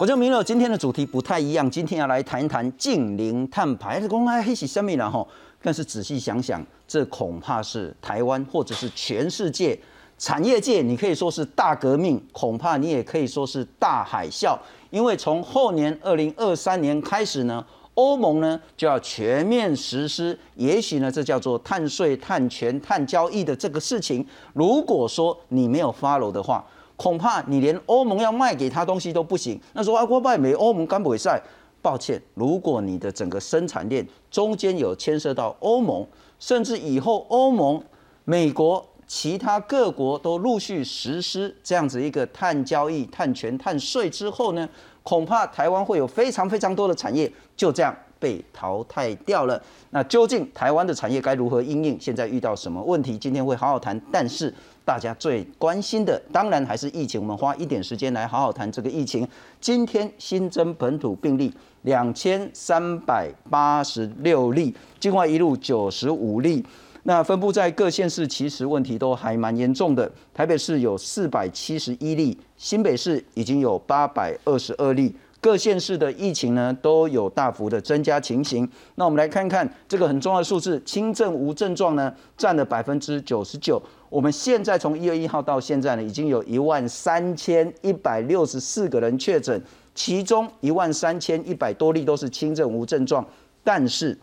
我就明了，今天的主题不太一样，今天要来谈一谈近零碳排的公开黑起生命然后，但是仔细想想，这恐怕是台湾或者是全世界产业界，你可以说是大革命，恐怕你也可以说是大海啸，因为从后年二零二三年开始呢，欧盟呢就要全面实施，也许呢这叫做碳税、碳权、碳交易的这个事情，如果说你没有 follow 的话。恐怕你连欧盟要卖给他东西都不行。那说啊，国外没欧盟干不会赛？抱歉，如果你的整个生产链中间有牵涉到欧盟，甚至以后欧盟、美国、其他各国都陆续实施这样子一个碳交易、碳权、碳税之后呢，恐怕台湾会有非常非常多的产业就这样被淘汰掉了。那究竟台湾的产业该如何应应？现在遇到什么问题？今天会好好谈。但是。大家最关心的，当然还是疫情。我们花一点时间来好好谈这个疫情。今天新增本土病例两千三百八十六例，境外一路九十五例。那分布在各县市，其实问题都还蛮严重的。台北市有四百七十一例，新北市已经有八百二十二例。各县市的疫情呢都有大幅的增加情形。那我们来看看这个很重要的数字：轻症无症状呢占了百分之九十九。我们现在从一月一号到现在呢，已经有一万三千一百六十四个人确诊，其中一万三千一百多例都是轻症无症状。但是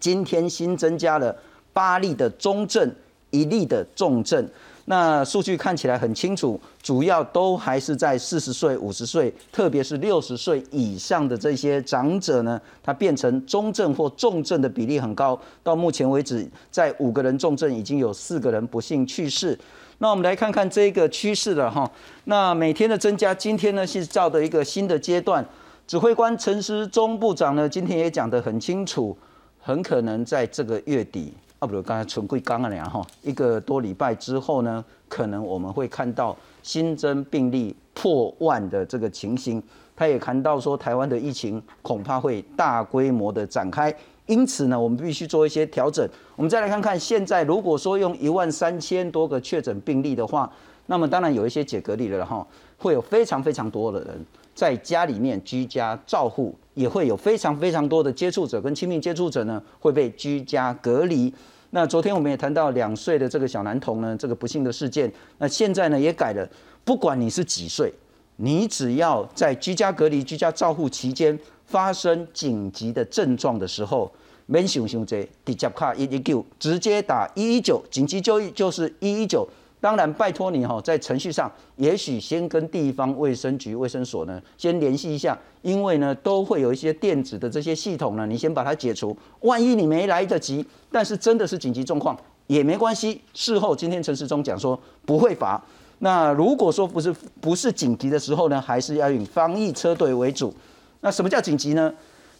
今天新增加了八例的中症，一例的重症。那数据看起来很清楚，主要都还是在四十岁、五十岁，特别是六十岁以上的这些长者呢，他变成中症或重症的比例很高。到目前为止，在五个人重症，已经有四个人不幸去世。那我们来看看这个趋势了哈。那每天的增加，今天呢是照的一个新的阶段。指挥官陈时中部长呢，今天也讲得很清楚，很可能在这个月底。啊，不如刚才陈贵刚了哈，一个多礼拜之后呢，可能我们会看到新增病例破万的这个情形。他也谈到说，台湾的疫情恐怕会大规模的展开，因此呢，我们必须做一些调整。我们再来看看，现在如果说用一万三千多个确诊病例的话，那么当然有一些解隔离了哈，会有非常非常多的人在家里面居家照护，也会有非常非常多的接触者跟亲密接触者呢会被居家隔离。那昨天我们也谈到两岁的这个小男童呢，这个不幸的事件。那现在呢也改了，不管你是几岁，你只要在居家隔离、居家照护期间发生紧急的症状的时候，免想想这直接卡一一九，直接打一一九，紧急就医就是一一九。当然，拜托你哈，在程序上，也许先跟地方卫生局、卫生所呢，先联系一下，因为呢，都会有一些电子的这些系统呢，你先把它解除。万一你没来得及，但是真的是紧急状况也没关系。事后今天陈世忠讲说不会罚。那如果说不是不是紧急的时候呢，还是要以防疫车队为主。那什么叫紧急呢？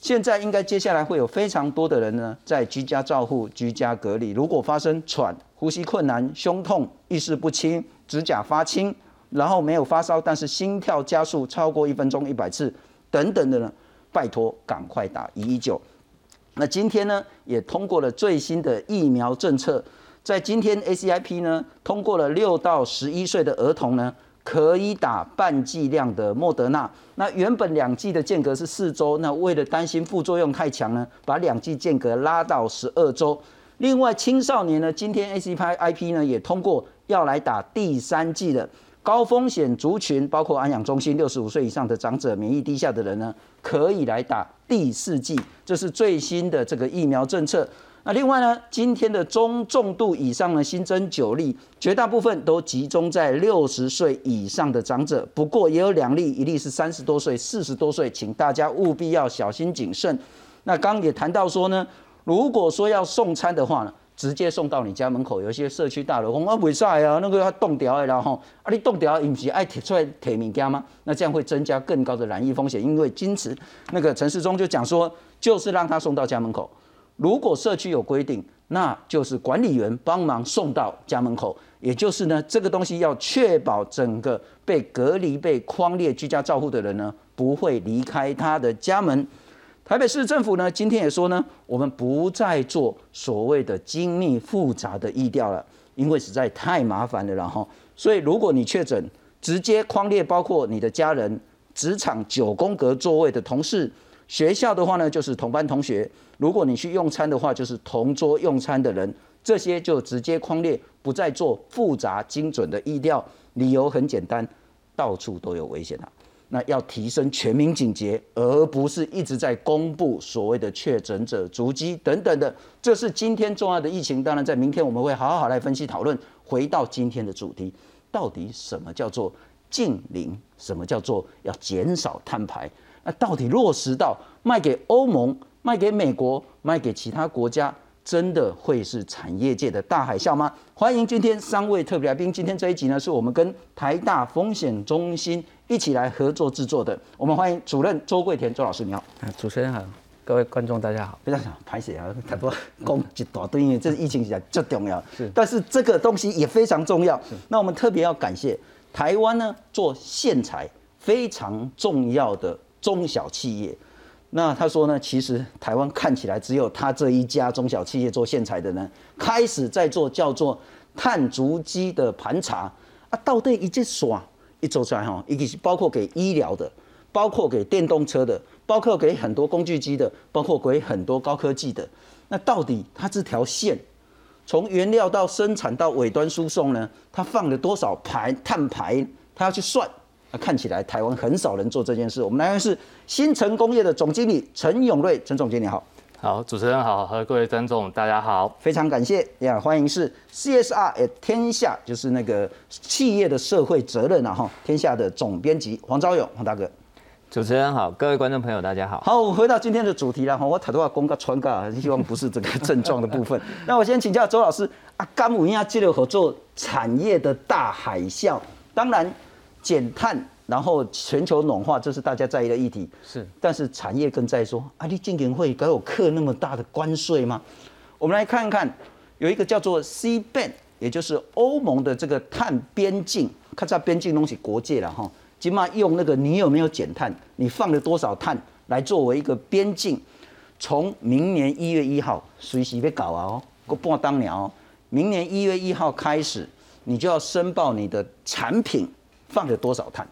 现在应该接下来会有非常多的人呢，在居家照护、居家隔离。如果发生喘、呼吸困难、胸痛、意识不清、指甲发青，然后没有发烧，但是心跳加速超过一分钟一百次等等的呢，拜托赶快打一一九。那今天呢，也通过了最新的疫苗政策，在今天 ACIP 呢通过了六到十一岁的儿童呢。可以打半剂量的莫德纳，那原本两剂的间隔是四周，那为了担心副作用太强呢，把两剂间隔拉到十二周。另外青少年呢，今天 A C P I P 呢也通过要来打第三剂的高风险族群，包括安养中心六十五岁以上的长者、免疫低下的人呢，可以来打第四剂，这是最新的这个疫苗政策。那另外呢，今天的中重度以上呢新增九例，绝大部分都集中在六十岁以上的长者，不过也有两例，一例是三十多岁、四十多岁，请大家务必要小心谨慎。那刚也谈到说呢，如果说要送餐的话呢，直接送到你家门口，有些社区大楼，啊为啥呀？那个要冻掉的然后啊你冻掉，不是爱提出来提物件吗？那这样会增加更高的染疫风险，因为今此那个陈世忠就讲说，就是让他送到家门口。如果社区有规定，那就是管理员帮忙送到家门口，也就是呢，这个东西要确保整个被隔离、被框列居家照护的人呢，不会离开他的家门。台北市政府呢，今天也说呢，我们不再做所谓的精密复杂的疫调了，因为实在太麻烦了，然后，所以如果你确诊，直接框列包括你的家人。职场九宫格座位的同事，学校的话呢就是同班同学，如果你去用餐的话，就是同桌用餐的人，这些就直接框列，不再做复杂精准的意调。理由很简单，到处都有危险啊。那要提升全民警觉，而不是一直在公布所谓的确诊者足迹等等的。这是今天重要的疫情。当然，在明天我们会好好来分析讨论。回到今天的主题，到底什么叫做近零？什么叫做要减少碳排？那到底落实到卖给欧盟、卖给美国、卖给其他国家？真的会是产业界的大海啸吗？欢迎今天三位特别来宾。今天这一集呢，是我们跟台大风险中心一起来合作制作的。我们欢迎主任周桂田周老师，你好。啊，主持人好，各位观众大家好。非常想，排水啊，太多讲一大堆，因为这是疫情起来最重要。是，但是这个东西也非常重要。那我们特别要感谢台湾呢，做线材非常重要的中小企业。那他说呢？其实台湾看起来只有他这一家中小企业做线材的呢，开始在做叫做碳足迹的盘查啊，到底一只刷一做出来哈，一个是包括给医疗的，包括给电动车的，包括给很多工具机的，包括给很多高科技的。那到底它这条线从原料到生产到尾端输送呢？它放了多少排碳排？它要去算。那看起来台湾很少人做这件事。我们来的是新城工业的总经理陈永瑞，陈总经理好。好，主持人好，和各位观众大家好，非常感谢呀，欢迎是 CSR 天下，就是那个企业的社会责任啊哈，天下的总编辑黄昭勇黄大哥。主持人好，各位观众朋友大家好。好，我回到今天的主题了哈，我太多话公告传告，希望不是这个症状的部分。那我先请教周老师啊，甘五亚接了合作产业的大海啸，当然。减碳，然后全球暖化，这是大家在意的议题。是，但是产业更在说，啊，你今年会给我课那么大的关税吗？我们来看看，有一个叫做 C ban，也就是欧盟的这个碳边境，看在边境东西国界了哈，起码用那个你有没有减碳，你放了多少碳来作为一个边境，从明年一月一号随时被搞啊哦，过半当年哦，明年一月一号开始，你就要申报你的产品。放了多少碳？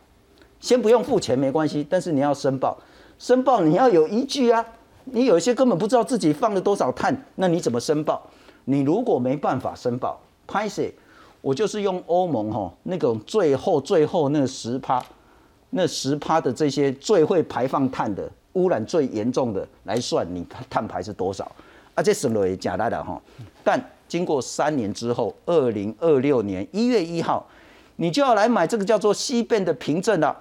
先不用付钱没关系，但是你要申报，申报你要有依据啊。你有一些根本不知道自己放了多少碳，那你怎么申报？你如果没办法申报，拍谁？我就是用欧盟吼那种最后最后那十趴，那十趴的这些最会排放碳的污染最严重的来算，你碳排是多少？啊，这是雷假来的哈。但经过三年之后，二零二六年一月一号。你就要来买这个叫做西变的凭证了，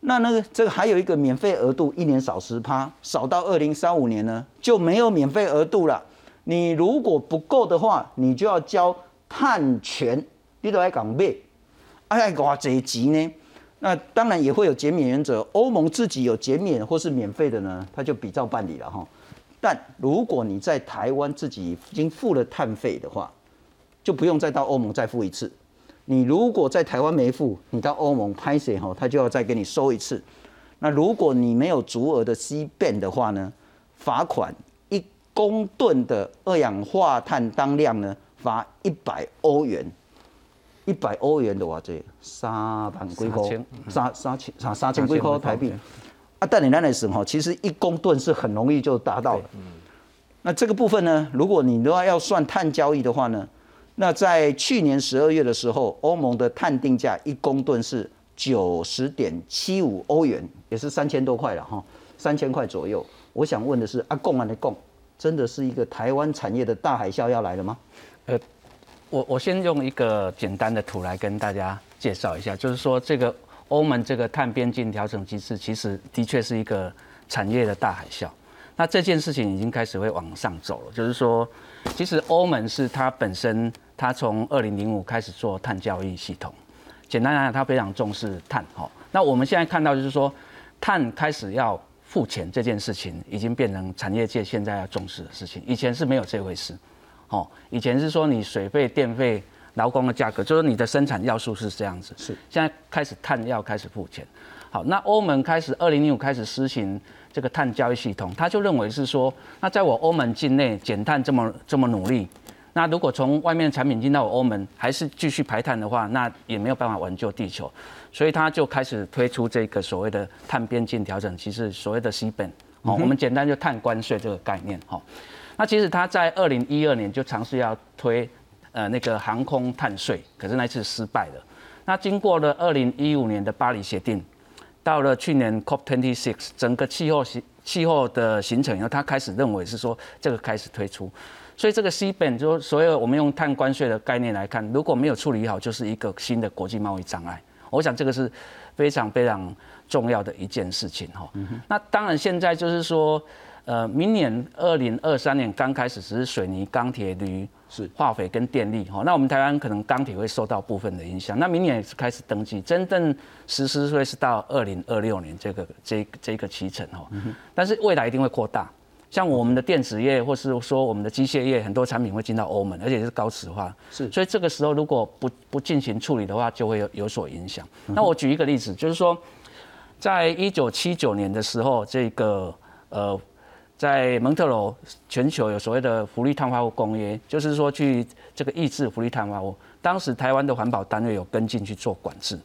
那那个这个还有一个免费额度，一年少十趴，少到二零三五年呢就没有免费额度了。你如果不够的话，你就要交碳权，你都来港币，哎，哇，这一级呢？那当然也会有减免原则，欧盟自己有减免或是免费的呢，他就比照办理了哈。但如果你在台湾自己已经付了碳费的话，就不用再到欧盟再付一次。你如果在台湾没付，你到欧盟拍谁哈，他就要再给你收一次。那如果你没有足额的 C 变的话呢，罚款一公吨的二氧化碳当量呢，罚一百欧元。一百欧元的话，这三万几块，三三千三三千几块台币。啊，但你那来时哈，其实一公吨是很容易就达到了。那这个部分呢，如果你的话要算碳交易的话呢？那在去年十二月的时候，欧盟的碳定价一公吨是九十点七五欧元，也是三千多块了哈，三千块左右。我想问的是，阿贡啊的贡，真的是一个台湾产业的大海啸要来了吗？呃，我我先用一个简单的图来跟大家介绍一下，就是说这个欧盟这个碳边境调整机制，其实的确是一个产业的大海啸。那这件事情已经开始会往上走了，就是说，其实欧盟是它本身。他从二零零五开始做碳交易系统，简单来讲，他非常重视碳。哈，那我们现在看到就是说，碳开始要付钱这件事情，已经变成产业界现在要重视的事情。以前是没有这回事，哦，以前是说你水费、电费、劳工的价格，就是你的生产要素是这样子。是，现在开始碳要开始付钱。好，那欧盟开始二零零五开始实行这个碳交易系统，他就认为是说，那在我欧盟境内减碳这么这么努力。那如果从外面的产品进到欧盟，还是继续排碳的话，那也没有办法挽救地球。所以他就开始推出这个所谓的碳边境调整，其实所谓的 C 本，哦，我们简单就碳关税这个概念，哈。那其实他在二零一二年就尝试要推呃那个航空碳税，可是那次失败了。那经过了二零一五年的巴黎协定，到了去年 COP26 整个气候形气候的形成以后，他开始认为是说这个开始推出。所以这个 C 本就所有我们用碳关税的概念来看，如果没有处理好，就是一个新的国际贸易障碍。我想这个是非常非常重要的一件事情哈。那当然现在就是说。呃，明年二零二三年刚开始只是水泥、钢铁、铝、是化肥跟电力哈，那我们台湾可能钢铁会受到部分的影响。那明年也是开始登记，真正实施会是到二零二六年这个这这个期程哈。但是未来一定会扩大，像我们的电子业或是说我们的机械业，很多产品会进到欧盟，而且是高磁化。是，所以这个时候如果不不进行处理的话，就会有有所影响。那我举一个例子，就是说，在一九七九年的时候，这个呃。在蒙特罗，全球有所谓的氟利碳化物公约，就是说去这个抑制氟利碳化物。当时台湾的环保单位有跟进去做管制，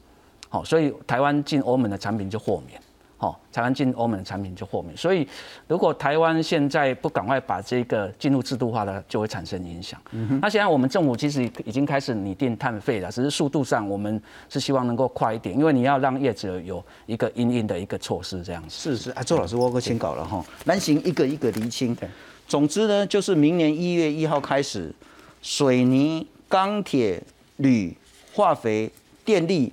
好，所以台湾进欧盟的产品就豁免。好，台湾进欧盟的产品就豁免，所以如果台湾现在不赶快把这个进入制度化的，就会产生影响。那现在我们政府其实已经开始拟定碳费了，只是速度上我们是希望能够快一点，因为你要让业者有一个应应的一个措施这样子。是是，啊，周老师我哥先搞了哈，难行一个一个厘清。总之呢，就是明年一月一号开始，水泥、钢铁、铝、化肥、电力。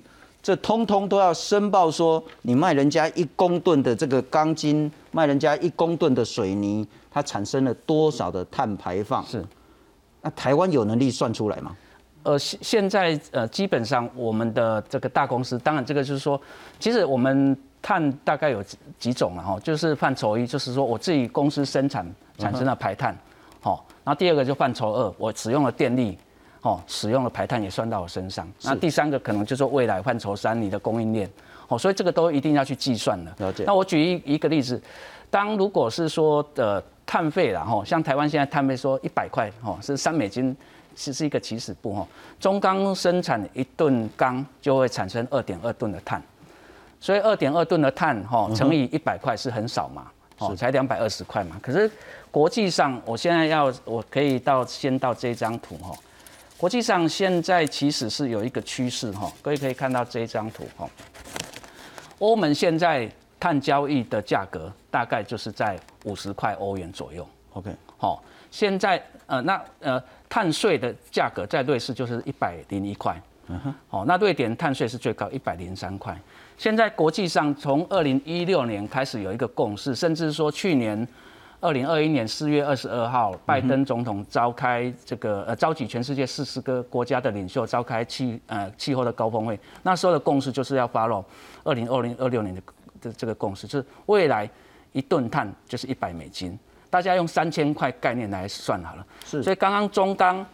这通通都要申报，说你卖人家一公吨的这个钢筋，卖人家一公吨的水泥，它产生了多少的碳排放？是，那台湾有能力算出来吗？呃，现现在呃，基本上我们的这个大公司，当然这个就是说，其实我们碳大概有几种了哈，就是范畴一，就是说我自己公司生产产生的排碳，好，然后第二个就范畴二，我使用了电力。哦，使用的排碳也算到我身上。那第三个可能就是未来范畴三，你的供应链。哦，所以这个都一定要去计算的。了解。那我举一一个例子，当如果是说的碳费然后像台湾现在碳费说一百块，哦，是三美金，是是一个起始步哈。中钢生产一吨钢就会产生二点二吨的碳，所以二点二吨的碳哈乘以一百块是很少嘛，哦，才两百二十块嘛。可是国际上，我现在要我可以到先到这张图哈。国际上现在其实是有一个趋势哈，各位可以看到这一张图哈。欧盟现在碳交易的价格大概就是在五十块欧元左右。OK，好，现在呃那呃碳税的价格在瑞士就是一百零一块。嗯哼，好，那瑞典碳税是最高一百零三块。现在国际上从二零一六年开始有一个共识，甚至说去年。二零二一年四月二十二号，拜登总统召开这个呃召集全世界四十个国家的领袖召开气呃气候的高峰会，那时候的共识就是要 follow 二零二零二六年的的这个共识，就是未来一吨碳就是一百美金，大家用三千块概念来算好了。是，所以刚刚中钢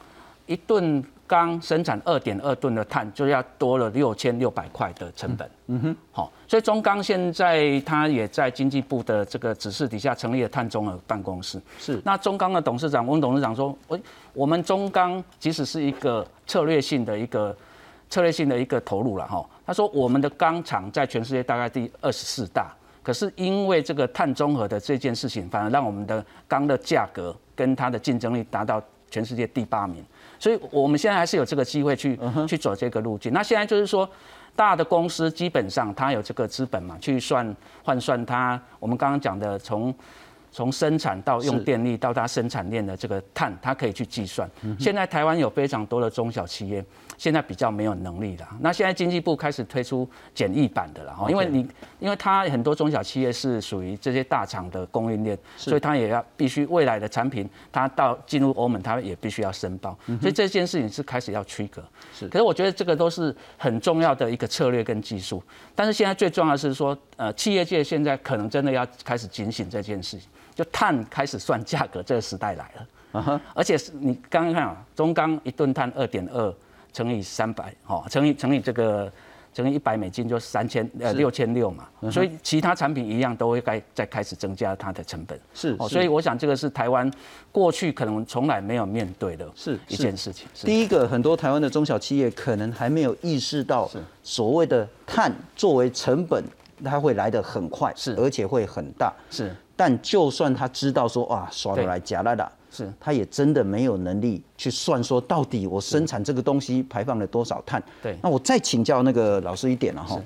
一吨。钢生产二点二吨的碳，就要多了六千六百块的成本。嗯哼，好，所以中钢现在它也在经济部的这个指示底下成立了碳中和办公室。是，那中钢的董事长翁董事长说：，我我们中钢即使是一个策略性的一个策略性的一个投入了哈。他说，我们的钢厂在全世界大概第二十四大，可是因为这个碳中和的这件事情，反而让我们的钢的价格跟它的竞争力达到全世界第八名。所以我们现在还是有这个机会去去走这个路径。那现在就是说，大的公司基本上它有这个资本嘛，去算换算它。我们刚刚讲的从。从生产到用电力到它生产链的这个碳，它可以去计算。现在台湾有非常多的中小企业，现在比较没有能力的。那现在经济部开始推出简易版的了哈，因为你因为它很多中小企业是属于这些大厂的供应链，所以它也要必须未来的产品，它到进入欧盟，它也必须要申报。所以这件事情是开始要区隔。是，可是我觉得这个都是很重要的一个策略跟技术。但是现在最重要的是说，呃，企业界现在可能真的要开始警醒这件事情。就碳开始算价格，这个时代来了。而且是你刚刚看啊，中钢一吨碳二点二乘以三百，哈，乘以乘以这个乘以一百美金就三千呃六千六嘛，所以其他产品一样都会该再开始增加它的成本。是哦，所以我想这个是台湾过去可能从来没有面对的是一件事情。第一个，很多台湾的中小企业可能还没有意识到，所谓的碳作为成本，它会来得很快，是而且会很大。是，但就算他知道说哇，刷出来假了的。是，他也真的没有能力去算说到底我生产这个东西排放了多少碳。对，那我再请教那个老师一点了哈。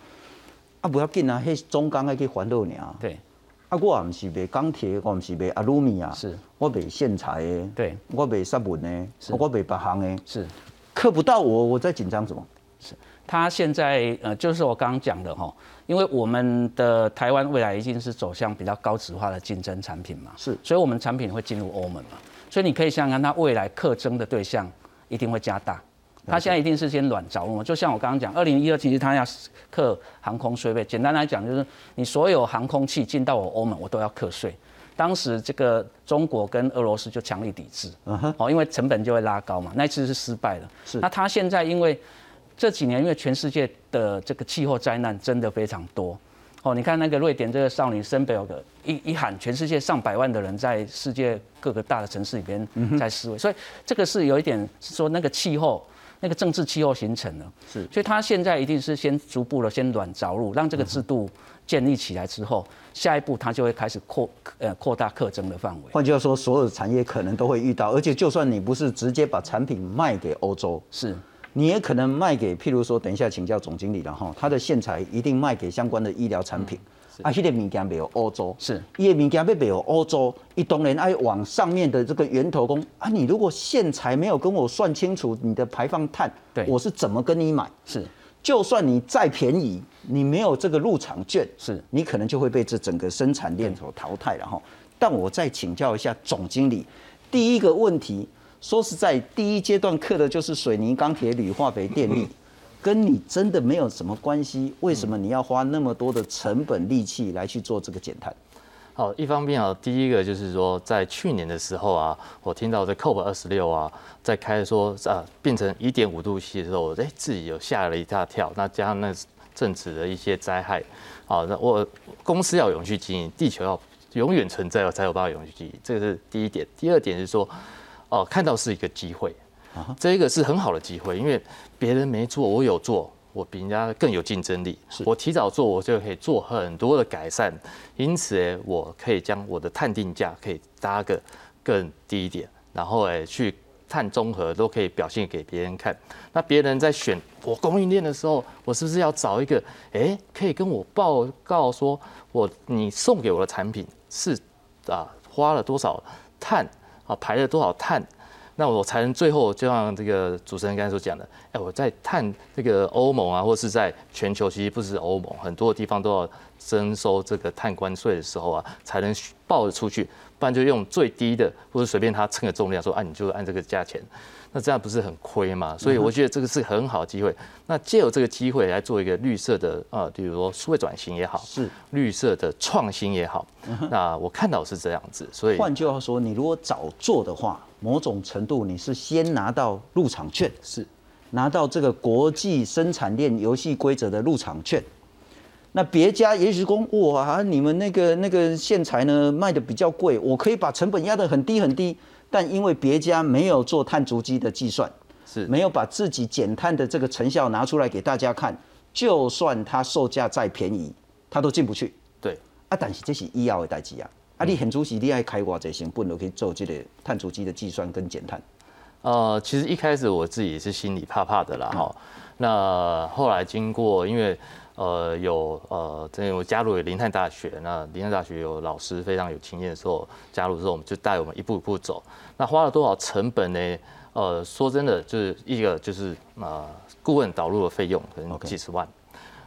啊，不要紧啊，嘿中钢还可以还到你啊。对。啊，我唔是卖钢铁，我唔是卖阿鲁米啊。是。我卖线材的。对。我卖砂文的。是。我卖别行的。是。克不到我，我在紧张什么？是。他现在呃，就是我刚刚讲的哈，因为我们的台湾未来一定是走向比较高值化的竞争产品嘛。是。所以我们产品会进入欧盟嘛。所以你可以想想，它未来课征的对象一定会加大。它现在一定是先软着陆，就像我刚刚讲，二零一二其实它要课航空税费。简单来讲，就是你所有航空器进到我欧盟，我都要课税。当时这个中国跟俄罗斯就强力抵制，哦，因为成本就会拉高嘛。那一次是失败了。是。那它现在因为这几年，因为全世界的这个气候灾难真的非常多。哦，你看那个瑞典这个少女森贝尔格一一喊，全世界上百万的人在世界各个大的城市里边在示威，所以这个是有一点是说那个气候，那个政治气候形成了，是，所以他现在一定是先逐步的先软着陆，让这个制度建立起来之后，下一步他就会开始扩呃扩大课征的范围。换句话说，所有的产业可能都会遇到，而且就算你不是直接把产品卖给欧洲，是。你也可能卖给，譬如说，等一下请教总经理了哈，他的线材一定卖给相关的医疗产品。啊，迄个物件没有欧洲，是，伊个物件要没有欧洲，伊当然爱往上面的这个源头工啊，你如果线材没有跟我算清楚你的排放碳，对，我是怎么跟你买？是，就算你再便宜，你没有这个入场券，是，你可能就会被这整个生产链所淘汰了哈。但我再请教一下总经理，第一个问题。说实在，第一阶段刻的就是水泥、钢铁、铝、化肥、电力，跟你真的没有什么关系。为什么你要花那么多的成本力气来去做这个减碳？好，一方面啊，第一个就是说，在去年的时候啊，我听到在 COP 二十六啊，在开说啊变成一点五度 C 的时候，哎，自己有吓了一大跳。那加上那政治的一些灾害，好，那我公司要永续经营，地球要永远存在，我才有办法永续经营。这个是第一点。第二点是说。哦，看到是一个机会，这个是很好的机会，因为别人没做，我有做，我比人家更有竞争力。我提早做，我就可以做很多的改善，因此我可以将我的碳定价可以搭个更低一点，然后诶去碳综合都可以表现给别人看。那别人在选我供应链的时候，我是不是要找一个诶可以跟我报告说我你送给我的产品是啊花了多少碳？啊，排了多少碳，那我才能最后就像这个主持人刚才所讲的，哎，我在碳这个欧盟啊，或是在全球，其实不是欧盟，很多地方都要征收这个碳关税的时候啊，才能报出去，不然就用最低的，或者随便他称个重量说，啊，你就按这个价钱。那这样不是很亏吗？所以我觉得这个是很好的机会。那借有这个机会来做一个绿色的啊，比如说数位转型也好，是绿色的创新也好。那我看到是这样子。所以换句话说，你如果早做的话，某种程度你是先拿到入场券，是拿到这个国际生产链游戏规则的入场券。那别家也许说哇，你们那个那个线材呢卖的比较贵，我可以把成本压得很低很低。但因为别家没有做碳足迹的计算，是没有把自己减碳的这个成效拿出来给大家看，就算它售价再便宜，它都进不去。对，啊，但是这是医药的代志啊，啊，你很主席你爱开挂这成本都可以做这个碳足迹的计算跟减碳。呃，其实一开始我自己也是心里怕怕的啦，哈。那后来经过，因为呃有呃，这我加入了林泰大学，那林泰大学有老师非常有经验的时候加入之后，我们就带我们一步一步走。那花了多少成本呢？呃，说真的，就是一个就是呃顾问导入的费用可能几十万。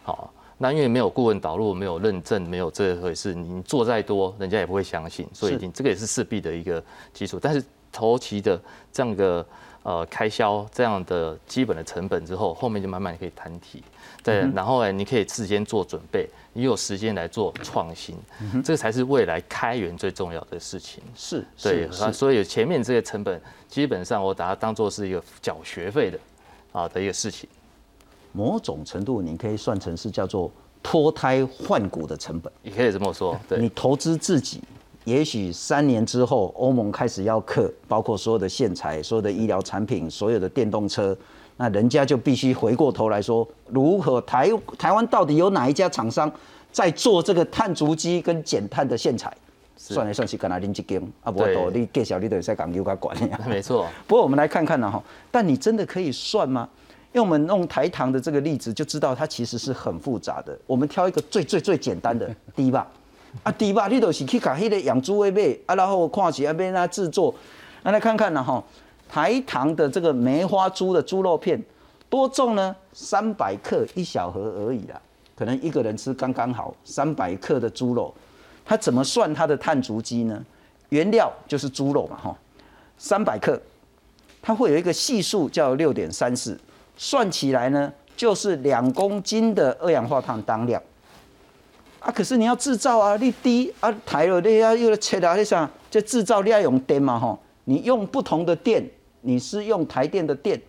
好，那因为没有顾问导入，没有认证，没有这回事，你做再多，人家也不会相信，所以你这个也是势必的一个基础。但是头期的这样的呃开销，这样的基本的成本之后，后面就慢慢可以摊提。对，然后呢，你可以事先做准备，你有时间来做创新，这个才是未来开源最重要的事情。是，对，所以前面这些成本，基本上我把它当做是一个缴学费的啊的一个事情。某种程度你可以算成是叫做脱胎换骨的成本。也可以这么说，对你，投资自己，也许三年之后，欧盟开始要克，包括所有的线材、所有的医疗产品、所有的电动车，那人家就必须回过头来说，如何台台湾到底有哪一家厂商在做这个碳足迹跟减碳的线材？算来算去，跟他拎一根，啊，不对多你介绍你都在讲有个管呀。没错，不过我们来看看呢哈，但你真的可以算吗？因为我们用台糖的这个例子就知道它其实是很复杂的。我们挑一个最最最简单的低吧，啊低吧，你都是去搞迄个养猪的买啊，然后看起来被它制作，那来看看呢哈，台糖的这个梅花猪的猪肉片多重呢？三百克一小盒而已啦，可能一个人吃刚刚好。三百克的猪肉，它怎么算它的碳足迹呢？原料就是猪肉嘛哈，三百克，它会有一个系数叫六点三四，算起来呢就是两公斤的二氧化碳当量。啊，可是你要制造啊，你低啊台了你要又切啊，你想这制造你要用电嘛吼？你用不同的电，你是用台电的电，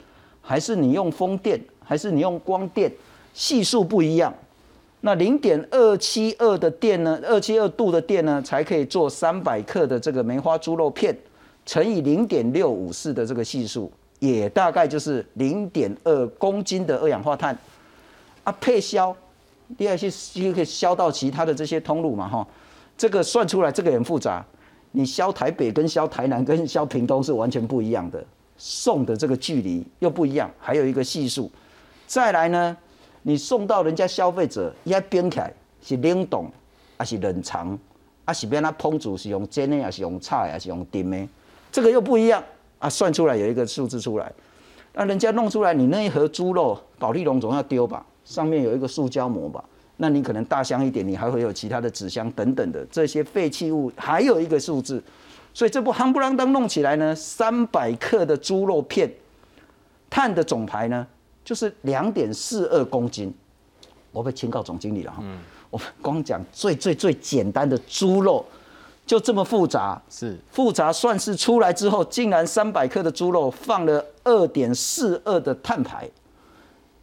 还是你用风电，还是你用光电，系数不一样。那零点二七二的电呢，二七二度的电呢，才可以做三百克的这个梅花猪肉片，乘以零点六五四的这个系数，也大概就是零点二公斤的二氧化碳。啊，配销，第二些就可以销到其他的这些通路嘛，哈，这个算出来这个很复杂。你销台北跟销台南跟销屏东是完全不一样的，送的这个距离又不一样，还有一个系数。再来呢，你送到人家消费者，伊爱冰起来是冷冻，还是冷藏，啊是变它烹煮是用煎的，还是用炒的，还是用炖的，这个又不一样啊。算出来有一个数字出来，那人家弄出来，你那一盒猪肉，保利龙总要丢吧，上面有一个塑胶膜吧。那你可能大箱一点，你还会有其他的纸箱等等的这些废弃物，还有一个数字，所以这不夯不啷当弄起来呢，三百克的猪肉片，碳的总排呢就是两点四二公斤。我被请告总经理了哈，我们光讲最最最简单的猪肉，就这么复杂，是复杂算式出来之后，竟然三百克的猪肉放了二点四二的碳排，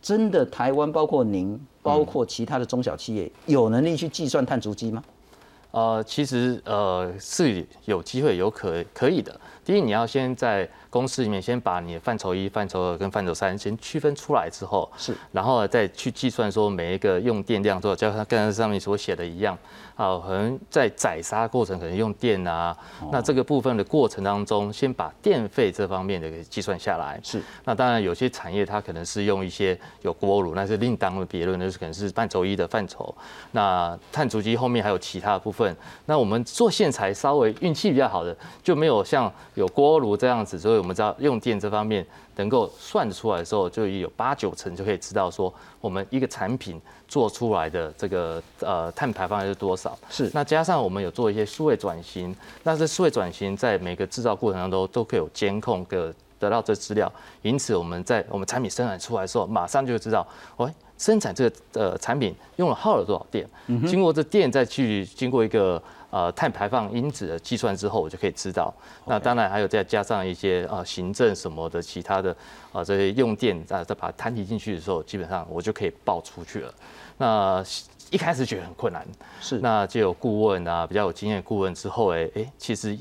真的台湾包括您，包括其他的中小企业，有能力去计算碳足迹吗？呃，其实呃是有机会有可可以的。第一，你要先在公司里面先把你的范畴一、范畴二跟范畴三先区分出来之后，是，然后再去计算说每一个用电量多少，就像刚才上面所写的一样，啊，可能在宰杀过程可能用电啊，那这个部分的过程当中，先把电费这方面的给计算下来。是，那当然有些产业它可能是用一些有锅炉，那是另当别论，那是可能是范畴一的范畴。那碳足迹后面还有其他的部分，那我们做线材稍微运气比较好的，就没有像有锅炉这样子，所以我们知道用电这方面能够算出来的时候，就有八九成就可以知道说我们一个产品做出来的这个呃碳排放是多少。是。那加上我们有做一些数位转型，那这数位转型在每个制造过程当中都可以有监控的得到这资料，因此我们在我们产品生产出来的时候，马上就知道，喂，生产这个呃产品用了耗了多少电，经过这电再去经过一个呃碳排放因子的计算之后，我就可以知道。那当然还有再加上一些呃行政什么的其他的啊这些用电啊再把它摊提进去的时候，基本上我就可以报出去了。那一开始觉得很困难，是，那就有顾问啊，比较有经验的顾问之后，哎哎，其实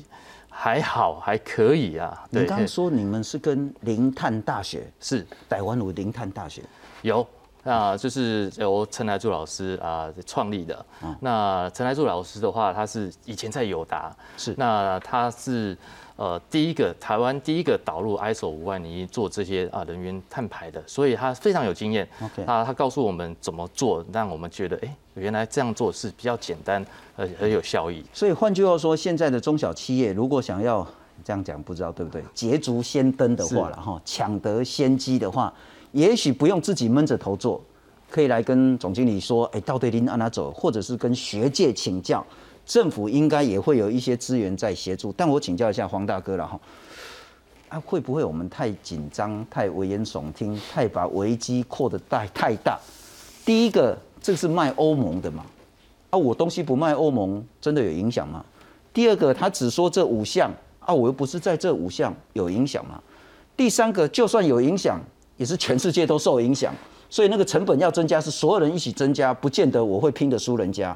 还好，还可以啊。你刚刚说你们是跟零碳大学，是。台湾有零碳大学，有啊，就是由陈来柱老师啊创立的。那陈来柱老师的话，他是以前在友达，是那他是呃第一个台湾第一个导入 ISO 五万零一做这些啊人员碳排的，所以他非常有经验。OK 他他告诉我们怎么做，让我们觉得哎，原来这样做是比较简单而且很有效益。所以换句话说，现在的中小企业如果想要这样讲，不知道对不对？捷足先登的话了哈，抢得先机的话，也许不用自己闷着头做，可以来跟总经理说，哎，到底您按哪走，或者是跟学界请教，政府应该也会有一些资源在协助。但我请教一下黄大哥了哈，啊，会不会我们太紧张、太危言耸听、太把危机扩得太太大？第一个，这是卖欧盟的嘛？啊，我东西不卖欧盟，真的有影响吗？第二个，他只说这五项啊，我又不是在这五项有影响吗？第三个，就算有影响，也是全世界都受影响，所以那个成本要增加是所有人一起增加，不见得我会拼得输人家。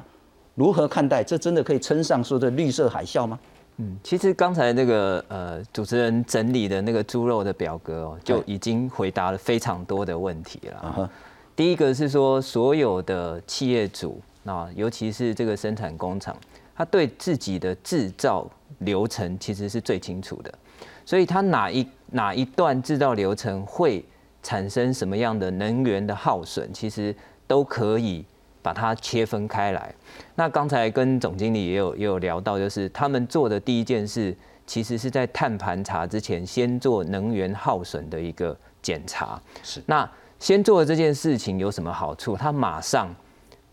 如何看待？这真的可以称上说的绿色海啸吗？嗯，其实刚才那个呃主持人整理的那个猪肉的表格哦，就已经回答了非常多的问题了。第一个是说，所有的企业主，啊尤其是这个生产工厂，他对自己的制造流程其实是最清楚的，所以他哪一哪一段制造流程会产生什么样的能源的耗损，其实都可以。把它切分开来。那刚才跟总经理也有也有聊到，就是他们做的第一件事，其实是在碳盘查之前，先做能源耗损的一个检查。是。那先做的这件事情有什么好处？他马上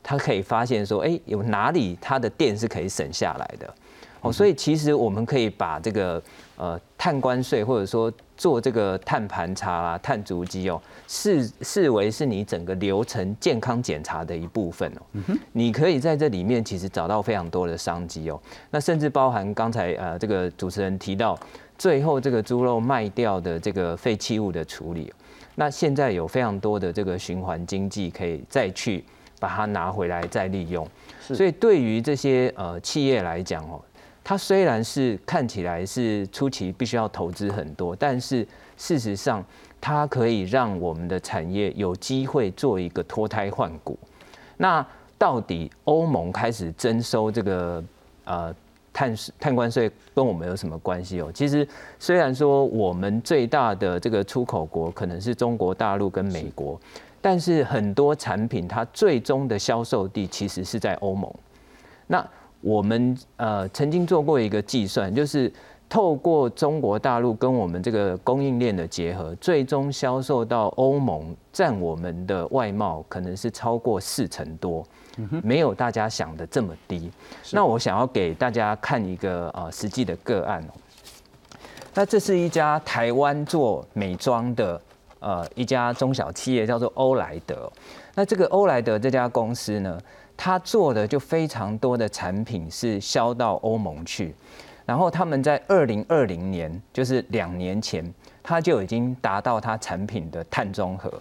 他可以发现说，哎，有哪里他的电是可以省下来的。哦，所以其实我们可以把这个呃碳关税，或者说做这个碳盘查啦、碳足迹哦。视视为是你整个流程健康检查的一部分哦，你可以在这里面其实找到非常多的商机哦，那甚至包含刚才呃这个主持人提到，最后这个猪肉卖掉的这个废弃物的处理，那现在有非常多的这个循环经济可以再去把它拿回来再利用，所以对于这些呃企业来讲哦，它虽然是看起来是初期必须要投资很多，但是事实上。它可以让我们的产业有机会做一个脱胎换骨。那到底欧盟开始征收这个呃碳碳关税跟我们有什么关系哦？其实虽然说我们最大的这个出口国可能是中国大陆跟美国，但是很多产品它最终的销售地其实是在欧盟。那我们呃曾经做过一个计算，就是。透过中国大陆跟我们这个供应链的结合，最终销售到欧盟，占我们的外贸可能是超过四成多，没有大家想的这么低。那我想要给大家看一个呃实际的个案哦。那这是一家台湾做美妆的呃一家中小企业，叫做欧莱德。那这个欧莱德这家公司呢，它做的就非常多的产品是销到欧盟去。然后他们在二零二零年，就是两年前，他就已经达到他产品的碳中和。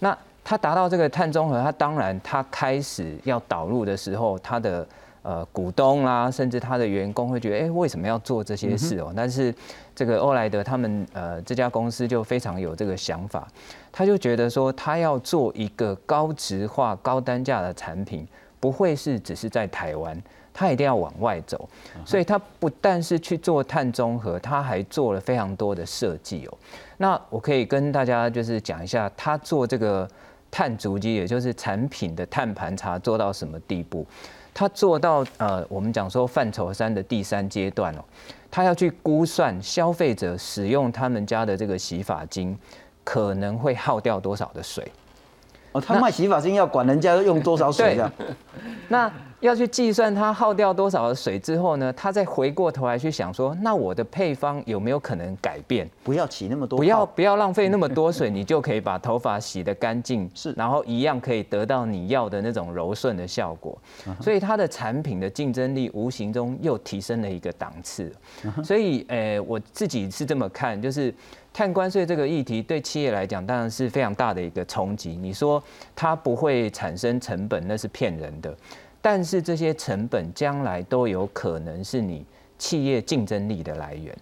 那他达到这个碳中和，他当然他开始要导入的时候，他的呃股东啦，甚至他的员工会觉得，哎，为什么要做这些事哦？但是这个欧莱德他们呃这家公司就非常有这个想法，他就觉得说，他要做一个高值化、高单价的产品，不会是只是在台湾。他一定要往外走，所以他不但是去做碳中和，他还做了非常多的设计哦。那我可以跟大家就是讲一下，他做这个碳足迹，也就是产品的碳盘查做到什么地步？他做到呃，我们讲说范畴三的第三阶段哦，他要去估算消费者使用他们家的这个洗发精可能会耗掉多少的水。哦，他卖洗发精要管人家用多少水的？那。要去计算它耗掉多少的水之后呢，他再回过头来去想说，那我的配方有没有可能改变？不要起那么多，不要不要浪费那么多水，你就可以把头发洗得干净，是，然后一样可以得到你要的那种柔顺的效果。所以它的产品的竞争力无形中又提升了一个档次。所以，呃，我自己是这么看，就是碳关税这个议题对企业来讲当然是非常大的一个冲击。你说它不会产生成本，那是骗人的。但是这些成本将来都有可能是你企业竞争力的来源。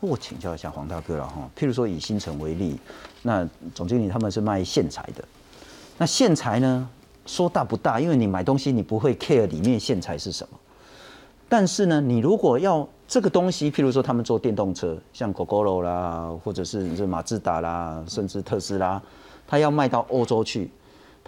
我请教一下黄大哥了哈，譬如说以新城为例，那总经理他们是卖线材的，那线材呢说大不大？因为你买东西你不会 care 里面线材是什么，但是呢，你如果要这个东西，譬如说他们做电动车，像 GoGo 啦，或者是这马自达啦，甚至特斯拉，他要卖到欧洲去。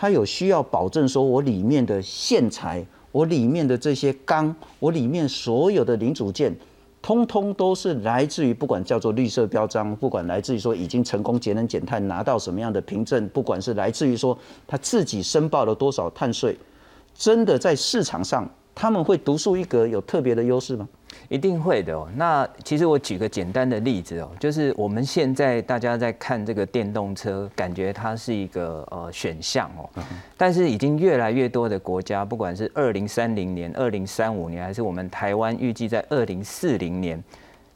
它有需要保证说，我里面的线材，我里面的这些钢，我里面所有的零组件，通通都是来自于不管叫做绿色标章，不管来自于说已经成功节能减碳拿到什么样的凭证，不管是来自于说他自己申报了多少碳税，真的在市场上他们会独树一格，有特别的优势吗？一定会的哦。那其实我举个简单的例子哦，就是我们现在大家在看这个电动车，感觉它是一个呃选项哦。但是已经越来越多的国家，不管是二零三零年、二零三五年，还是我们台湾预计在二零四零年，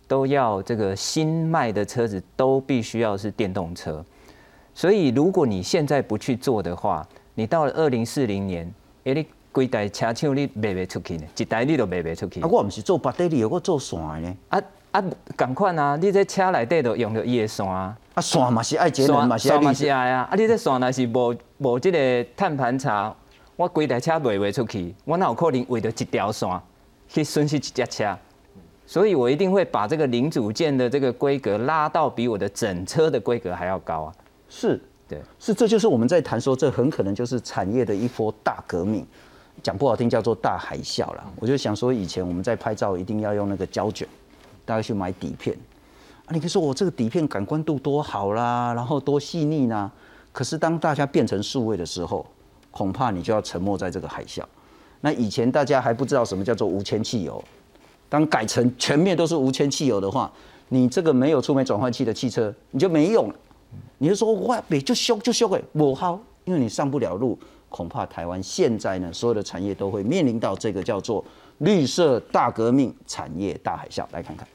都要这个新卖的车子都必须要是电动车。所以如果你现在不去做的话，你到了二零四零年，哎，你规台车厂你卖不出去呢，一台你都卖不出去。啊，我唔是做八代理，我做线的呢。啊啊，同款啊！你这车内底都用着伊的线啊，啊，线嘛是爱节能嘛是爱。是爱啊！啊，你这线若是无无这个碳盘查，我规台车卖不出去，我哪有可能为了一条线去损失一架车？所以我一定会把这个零组件的这个规格拉到比我的整车的规格还要高啊！是，对，是，这就是我们在谈说，这很可能就是产业的一波大革命，讲不好听叫做大海啸啦。我就想说，以前我们在拍照一定要用那个胶卷，大家去买底片啊，你可以说我这个底片感官度多好啦，然后多细腻呢。可是当大家变成数位的时候，恐怕你就要沉没在这个海啸。那以前大家还不知道什么叫做无铅汽油，当改成全面都是无铅汽油的话，你这个没有触媒转换器的汽车你就没用了。你就说哇，北就修就修哎，我好，因为你上不了路，恐怕台湾现在呢，所有的产业都会面临到这个叫做绿色大革命、产业大海啸。来看看，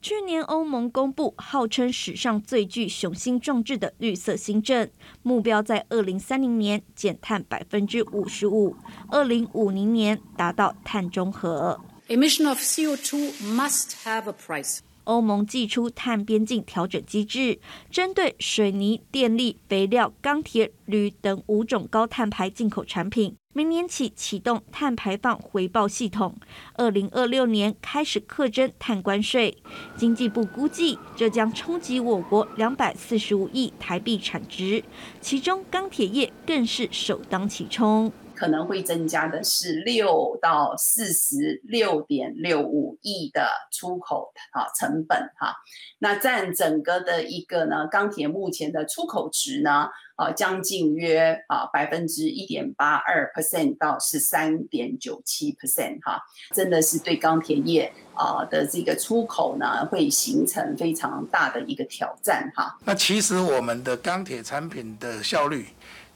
去年欧盟公布号称史上最具雄心壮志的绿色新政，目标在二零三零年减碳百分之五十五，二零五零年达到碳中和。Emission of CO2 must have a price. 欧盟寄出碳边境调整机制，针对水泥、电力、肥料、钢铁、铝等五种高碳排进口产品，明年起启动碳排放回报系统，二零二六年开始课征碳关税。经济部估计，这将冲击我国两百四十五亿台币产值，其中钢铁业更是首当其冲。可能会增加的是六到四十六点六五亿的出口啊成本哈、那占整个的一个呢钢铁目前的出口值呢，啊将近约啊百分之一点八二 percent 到十三点九七 percent 哈，真的是对钢铁业啊的这个出口呢会形成非常大的一个挑战哈。那其实我们的钢铁产品的效率，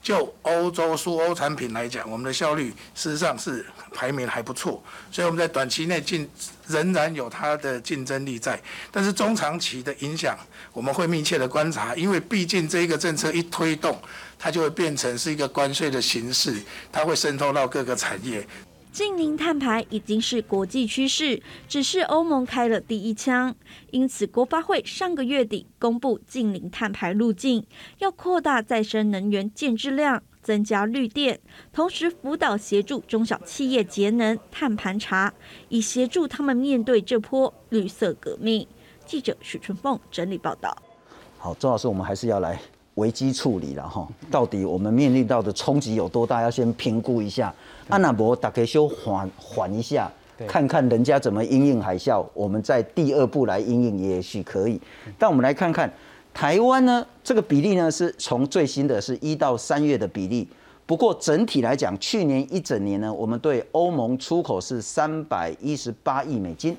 就欧洲输欧产品来讲，我们的效率事实上是排名还不错，所以我们在短期内竞仍然有它的竞争力在。但是中长期的影响，我们会密切的观察，因为毕竟这一个政策一推动，它就会变成是一个关税的形式，它会渗透到各个产业。近零碳排已经是国际趋势，只是欧盟开了第一枪。因此，国发会上个月底公布近零碳排路径，要扩大再生能源建制量，增加绿电，同时辅导协助中小企业节能、碳盘查，以协助他们面对这波绿色革命。记者许春凤整理报道。好，周老师，我们还是要来危机处理了哈。到底我们面临到的冲击有多大？要先评估一下。安娜博大家先缓缓一下，看看人家怎么应应海啸，我们在第二步来应应也许可以。但我们来看看台湾呢，这个比例呢是从最新的是一到三月的比例。不过整体来讲，去年一整年呢，我们对欧盟出口是三百一十八亿美金。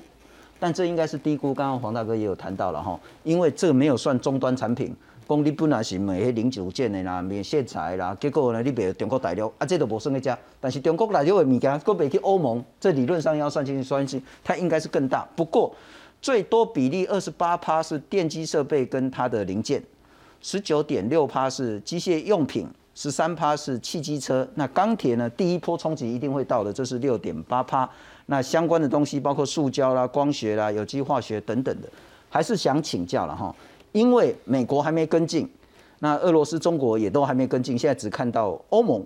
但这应该是低估，刚刚黄大哥也有谈到了哈，因为这个没有算终端产品，讲你本来是卖迄零组件的啦、面线材啦，结果呢你卖中国大陆，啊这都无算一家，但是中国大陆的物件，搁卖去欧盟，这理论上要算进去算进去，它应该是更大。不过最多比例二十八趴是电机设备跟它的零件，十九点六趴是机械用品，十三趴是汽机车。那钢铁呢，第一波冲击一定会到的，这是六点八趴。那相关的东西包括塑胶啦、光学啦、有机化学等等的，还是想请教了哈，因为美国还没跟进，那俄罗斯、中国也都还没跟进，现在只看到欧盟，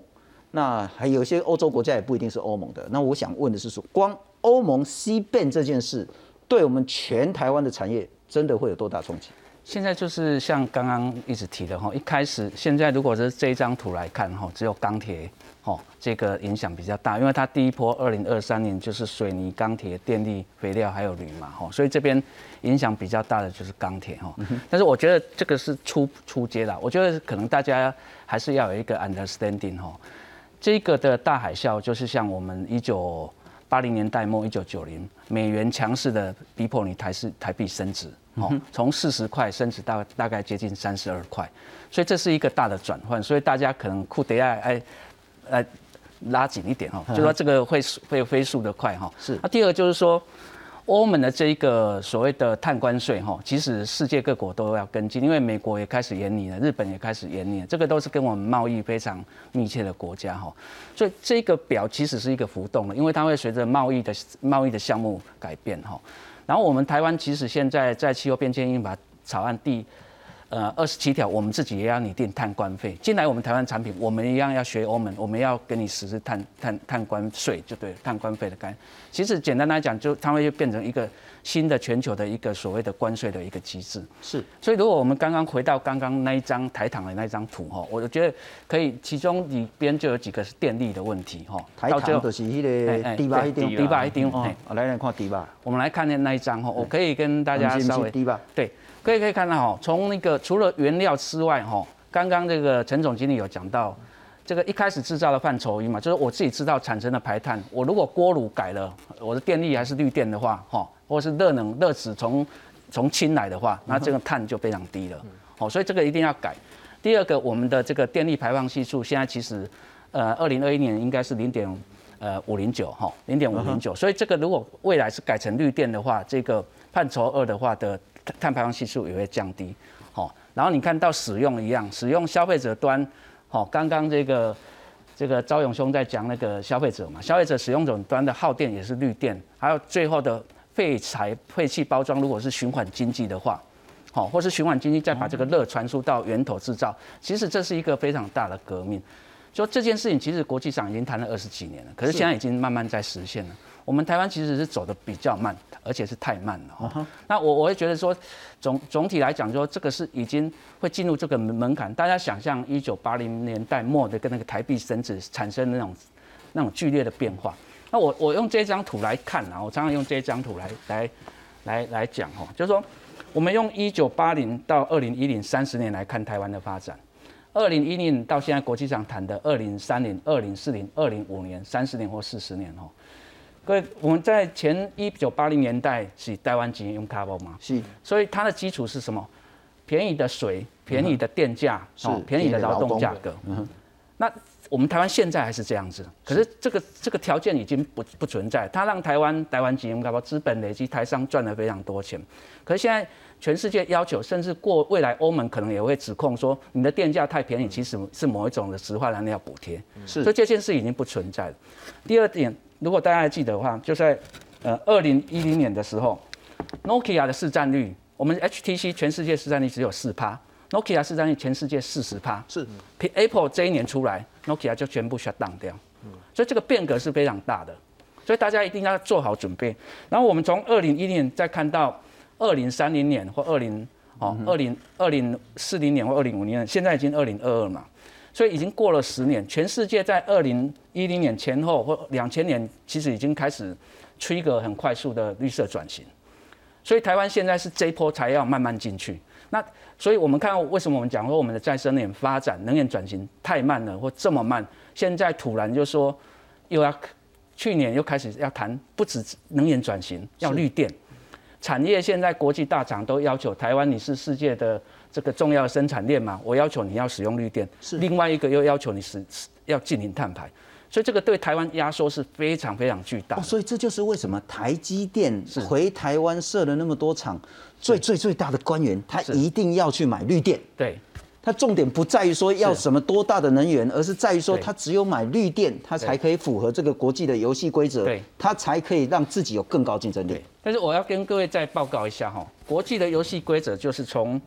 那还有一些欧洲国家也不一定是欧盟的。那我想问的是说，光欧盟 C 变这件事，对我们全台湾的产业真的会有多大冲击？现在就是像刚刚一直提的哈，一开始现在如果是这一张图来看哈，只有钢铁哦这个影响比较大，因为它第一波二零二三年就是水泥、钢铁、电力、肥料还有铝嘛哈，所以这边影响比较大的就是钢铁哈。但是我觉得这个是初初阶的，我觉得可能大家还是要有一个 understanding 哈。这个的大海啸就是像我们一九八零年代末一九九零美元强势的逼迫你台市台币升值。哦，从四十块升值到大概接近三十二块，所以这是一个大的转换，所以大家可能库德亚哎，呃，拉紧一点哈，就说这个会会飞速的快哈。是那第二就是说，欧盟的这一个所谓的碳关税哈，其实世界各国都要跟进，因为美国也开始严拟了，日本也开始严拟了，这个都是跟我们贸易非常密切的国家哈，所以这个表其实是一个浮动的，因为它会随着贸易的贸易的项目改变哈。然后我们台湾其实现在在气候变迁法草案第。呃，二十七条，我们自己也要拟定碳关费。进来我们台湾产品，我们一样要学欧盟，我们要给你实施碳碳碳关税，就对，碳关费的概念。其实简单来讲，就它会变成一个新的全球的一个所谓的关税的一个机制。是，所以如果我们刚刚回到刚刚那一张台糖的那一张图哈，我觉得可以，其中里边就有几个是电力的问题哈。台糖就是那个低吧一点，低吧一点。哦，来来看低吧。我们来看那那一张哈，我可以跟大家稍微。对。可以可以看到哈，从那个除了原料之外哈，刚刚这个陈总经理有讲到，这个一开始制造的范畴一嘛，就是我自己知道产生的排碳，我如果锅炉改了，我的电力还是绿电的话哈，或是热能热值从从氢来的话，那这个碳就非常低了，好，所以这个一定要改。第二个，我们的这个电力排放系数现在其实，呃，二零二一年应该是零点呃五零九哈，零点五零九，所以这个如果未来是改成绿电的话，这个范畴二的话的。碳排放系数也会降低，好，然后你看到使用一样，使用消费者端，好，刚刚这个这个招勇兄在讲那个消费者嘛，消费者使用者端的耗电也是绿电，还有最后的废材废弃包装，如果是循环经济的话，好，或是循环经济再把这个热传输到源头制造，其实这是一个非常大的革命。就这件事情，其实国际上已经谈了二十几年了，可是现在已经慢慢在实现了。我们台湾其实是走的比较慢，而且是太慢了。那我我会觉得说，总总体来讲，说这个是已经会进入这个门槛。大家想象一九八零年代末的跟那个台币升值产生的那种那种剧烈的变化。那我我用这张图来看啊，我常常用这张图来来来来讲哈，就是说我们用一九八零到二零一零三十年来看台湾的发展，二零一零到现在国际上谈的二零三零、二零四零、二零五年、三十年或四十年哈。各位，我们在前一九八零年代是台湾经用 carbon 嘛？是，所以它的基础是什么？便宜的水，便宜的电价，哦，便宜的劳动价格。嗯，那我们台湾现在还是这样子，可是这个这个条件已经不不存在，它让台湾台湾经用 carbon 资本累积台商赚了非常多钱。可是现在全世界要求，甚至过未来欧盟可能也会指控说，你的电价太便宜，其实是某一种的石化燃料补贴。是，所以这件事已经不存在了。第二点。如果大家还记得的话，就在呃二零一零年的时候，Nokia 的市占率，我们 HTC 全世界市占率只有四趴，Nokia 市占率全世界四十趴。是，Apple 这一年出来，Nokia 就全部 shut down 掉。所以这个变革是非常大的，所以大家一定要做好准备。然后我们从二零一零年再看到二零三零年或二零哦二零二零四零年或二零五零年，现在已经二零二二嘛。所以已经过了十年，全世界在二零一零年前后或两千年，其实已经开始吹一个很快速的绿色转型。所以台湾现在是这一波才要慢慢进去。那所以我们看到为什么我们讲说我们的再生能源发展、能源转型太慢了，或这么慢？现在突然就说又要去年又开始要谈，不止能源转型，要绿电。产业现在国际大厂都要求台湾，你是世界的。这个重要的生产链嘛，我要求你要使用绿电，是。另外一个又要求你是要进行碳排，所以这个对台湾压缩是非常非常巨大。所以这就是为什么台积电回台湾设了那么多厂，最最最大的官员他一定要去买绿电。对，他重点不在于说要什么多大的能源，而是在于说他只有买绿电，他才可以符合这个国际的游戏规则，对，他才可以让自己有更高竞争力。但是我要跟各位再报告一下哈，国际的游戏规则就是从。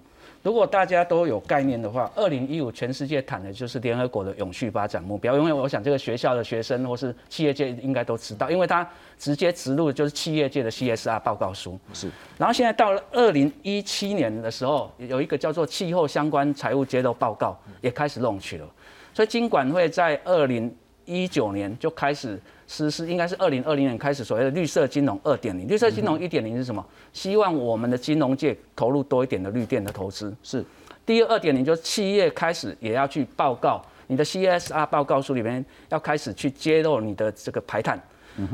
如果大家都有概念的话，二零一五全世界谈的就是联合国的永续发展目标。因为我想这个学校的学生或是企业界应该都知道，因为它直接植入就是企业界的 CSR 报告书。是。然后现在到了二零一七年的时候，有一个叫做气候相关财务揭露报告也开始弄去了。所以金管会在二零一九年就开始。实施应该是二零二零年开始所谓的绿色金融二点零。绿色金融一点零是什么？希望我们的金融界投入多一点的绿电的投资。是。第二二点零就是企业开始也要去报告你的 CSR 报告书里面要开始去揭露你的这个排碳。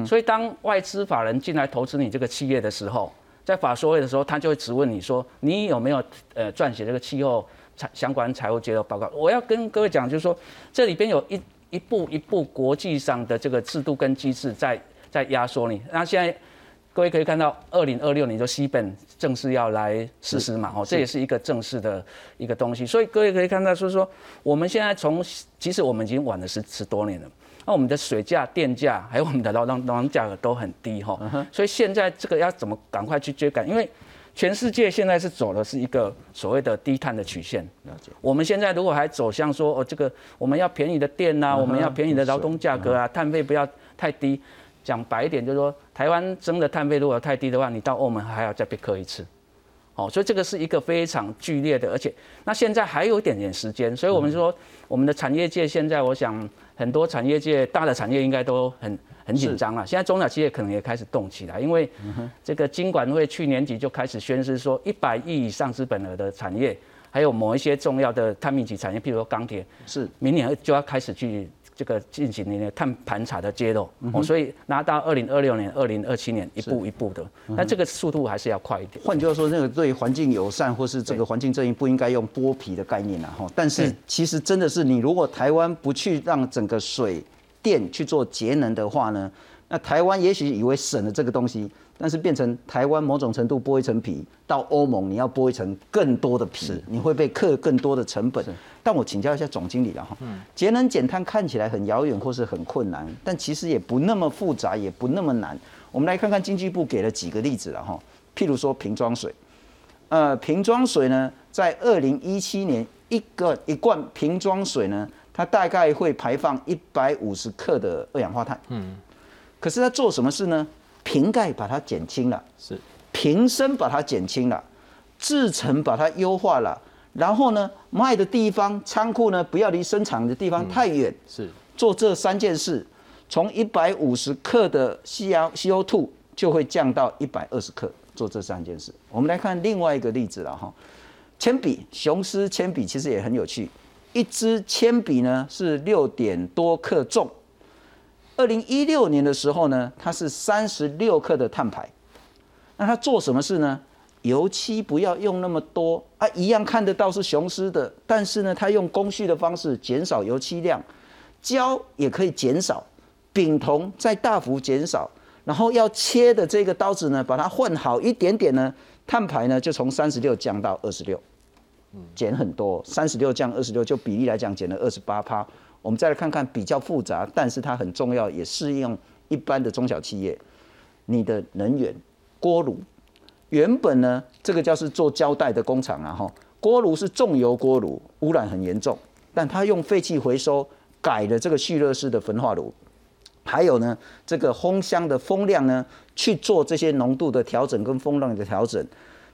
所以当外资法人进来投资你这个企业的时候，在法说会的时候，他就会质问你说你有没有呃撰写这个气候财相关财务揭露报告？我要跟各位讲，就是说这里边有一。一步一步国际上的这个制度跟机制在在压缩你。那现在各位可以看到，二零二六年就西本正式要来实施嘛，哦，这也是一个正式的一个东西。所以各位可以看到，就是说我们现在从，其实我们已经晚了十十多年了，那我们的水价、电价还有我们的劳动劳动价格都很低哈，所以现在这个要怎么赶快去追赶？因为全世界现在是走的是一个所谓的低碳的曲线。了解。我们现在如果还走向说哦，这个我们要便宜的电呐，我们要便宜的劳动价格啊，碳费不要太低。讲白一点，就是说台湾真的碳费如果太低的话，你到澳门还要再被克一次。哦，所以这个是一个非常剧烈的，而且那现在还有一点点时间，所以我们说我们的产业界现在，我想很多产业界大的产业应该都很很紧张了。现在中小企业可能也开始动起来，因为这个金管会去年底就开始宣示说，一百亿以上资本额的产业，还有某一些重要的碳密集产业，譬如说钢铁，是明年就要开始去。这个进行那个碳盘查的揭露，哦，所以拿到二零二六年、二零二七年一步一步的，那这个速度还是要快一点。换句话说，那个对环境友善或是这个环境正义，不应该用剥皮的概念了哈。但是其实真的是，你如果台湾不去让整个水电去做节能的话呢，那台湾也许以为省了这个东西。但是变成台湾某种程度剥一层皮，到欧盟你要剥一层更多的皮，你会被克更多的成本。但我请教一下总经理了哈，节能减碳看起来很遥远或是很困难，但其实也不那么复杂，也不那么难。我们来看看经济部给了几个例子了哈，譬如说瓶装水，呃，瓶装水呢，在二零一七年一个一罐瓶装水呢，它大概会排放一百五十克的二氧化碳。嗯，可是它做什么事呢？瓶盖把它减轻了，是瓶身把它减轻了，制成把它优化了，然后呢，卖的地方仓库呢不要离生产的地方太远，是做这三件事，从一百五十克的 C R C O two 就会降到一百二十克，做这三件事。我们来看另外一个例子了哈，铅笔，雄狮铅笔其实也很有趣，一支铅笔呢是六点多克重。二零一六年的时候呢，它是三十六克的碳排。那它做什么事呢？油漆不要用那么多啊，一样看得到是雄狮的，但是呢，它用工序的方式减少油漆量，胶也可以减少，丙酮再大幅减少，然后要切的这个刀子呢，把它换好一点点呢，碳排呢就从三十六降到二十六，减很多，三十六降二十六，就比例来讲减了二十八趴。我们再来看看比较复杂，但是它很重要，也适用一般的中小企业。你的能源锅炉，原本呢，这个叫是做胶带的工厂啊，哈，锅炉是重油锅炉，污染很严重，但它用废气回收改了这个蓄热式的焚化炉，还有呢，这个烘箱的风量呢，去做这些浓度的调整跟风量的调整，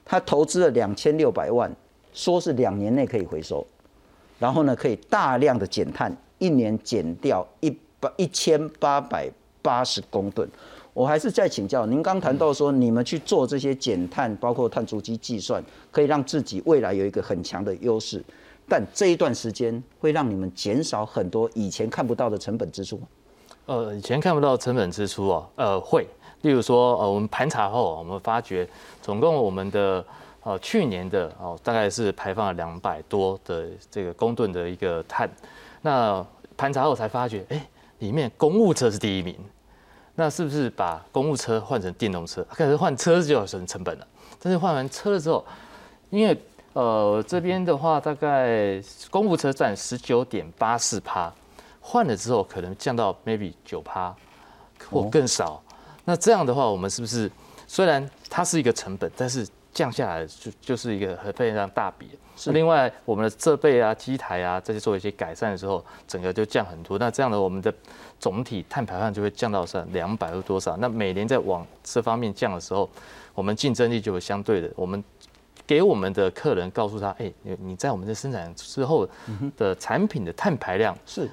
他投资了两千六百万，说是两年内可以回收，然后呢，可以大量的减碳。一年减掉一百一千八百八十公吨，我还是再请教您。刚谈到说，你们去做这些减碳，包括碳足迹计算，可以让自己未来有一个很强的优势。但这一段时间会让你们减少很多以前看不到的成本支出吗？呃，以前看不到成本支出哦，呃，会。例如说，呃，我们盘查后，我们发觉总共我们的呃去年的哦，大概是排放了两百多的这个公吨的一个碳。那盘查后才发觉，哎，里面公务车是第一名，那是不是把公务车换成电动车？可是换车就要省成本了。但是换完车了之后，因为呃这边的话，大概公务车占十九点八四趴，换了之后可能降到 maybe 九趴或更少。那这样的话，我们是不是虽然它是一个成本，但是降下来就就是一个很非常大笔。是另外我们的设备啊、机台啊这些做一些改善的时候，整个就降很多。那这样的我们的总体碳排放就会降到是两百或多少。那每年在往这方面降的时候，我们竞争力就会相对的。我们给我们的客人告诉他，哎，你你在我们的生产之后的产品的碳排量是有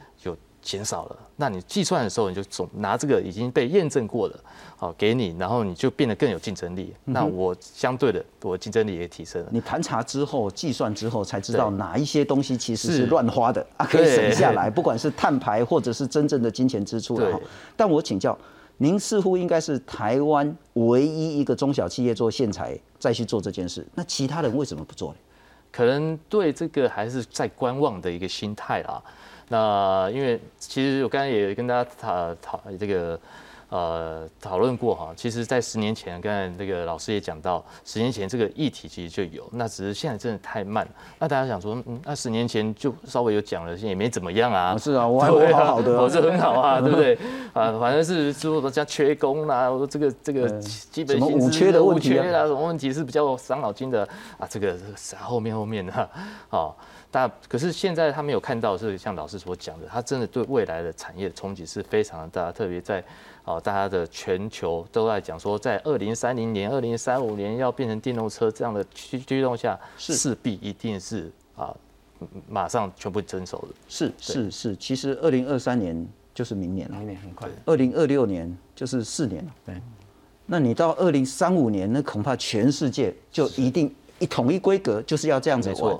减少了。那你计算的时候，你就总拿这个已经被验证过的。好，给你，然后你就变得更有竞争力。那我相对的，我竞争力也提升了。你盘查之后，计算之后，才知道哪一些东西其实是乱花的 啊，可以省下来，不管是碳排或者是真正的金钱支出了。但我请教，您似乎应该是台湾唯一一个中小企业做线材再去做这件事，那其他人为什么不做呢？可能对这个还是在观望的一个心态啊。那因为其实我刚才也跟大家讨讨这个。呃讨论过哈，其实，在十年前，刚才这个老师也讲到，十年前这个议题其实就有，那只是现在真的太慢。那大家想说，嗯，那十年前就稍微有讲了，现在也没怎么样啊。是啊，我好好的，我是很好啊，对不对？啊，反正是说大家缺工啦，我说这个这个基本薪资缺的问题啊，什么问题是比较伤脑筋的啊？这个是后面后面的，好。但可是现在他没有看到，是像老师所讲的，他真的对未来的产业的冲击是非常的大，特别在哦，大家的全球都在讲说，在二零三零年、二零三五年要变成电动车这样的驱驱动下，势必一定是啊，马上全部遵守的。是是是，其实二零二三年就是明年了，明年很快。二零二六年就是四年了。对，那你到二零三五年，那恐怕全世界就一定一统一规格，就是要这样子玩。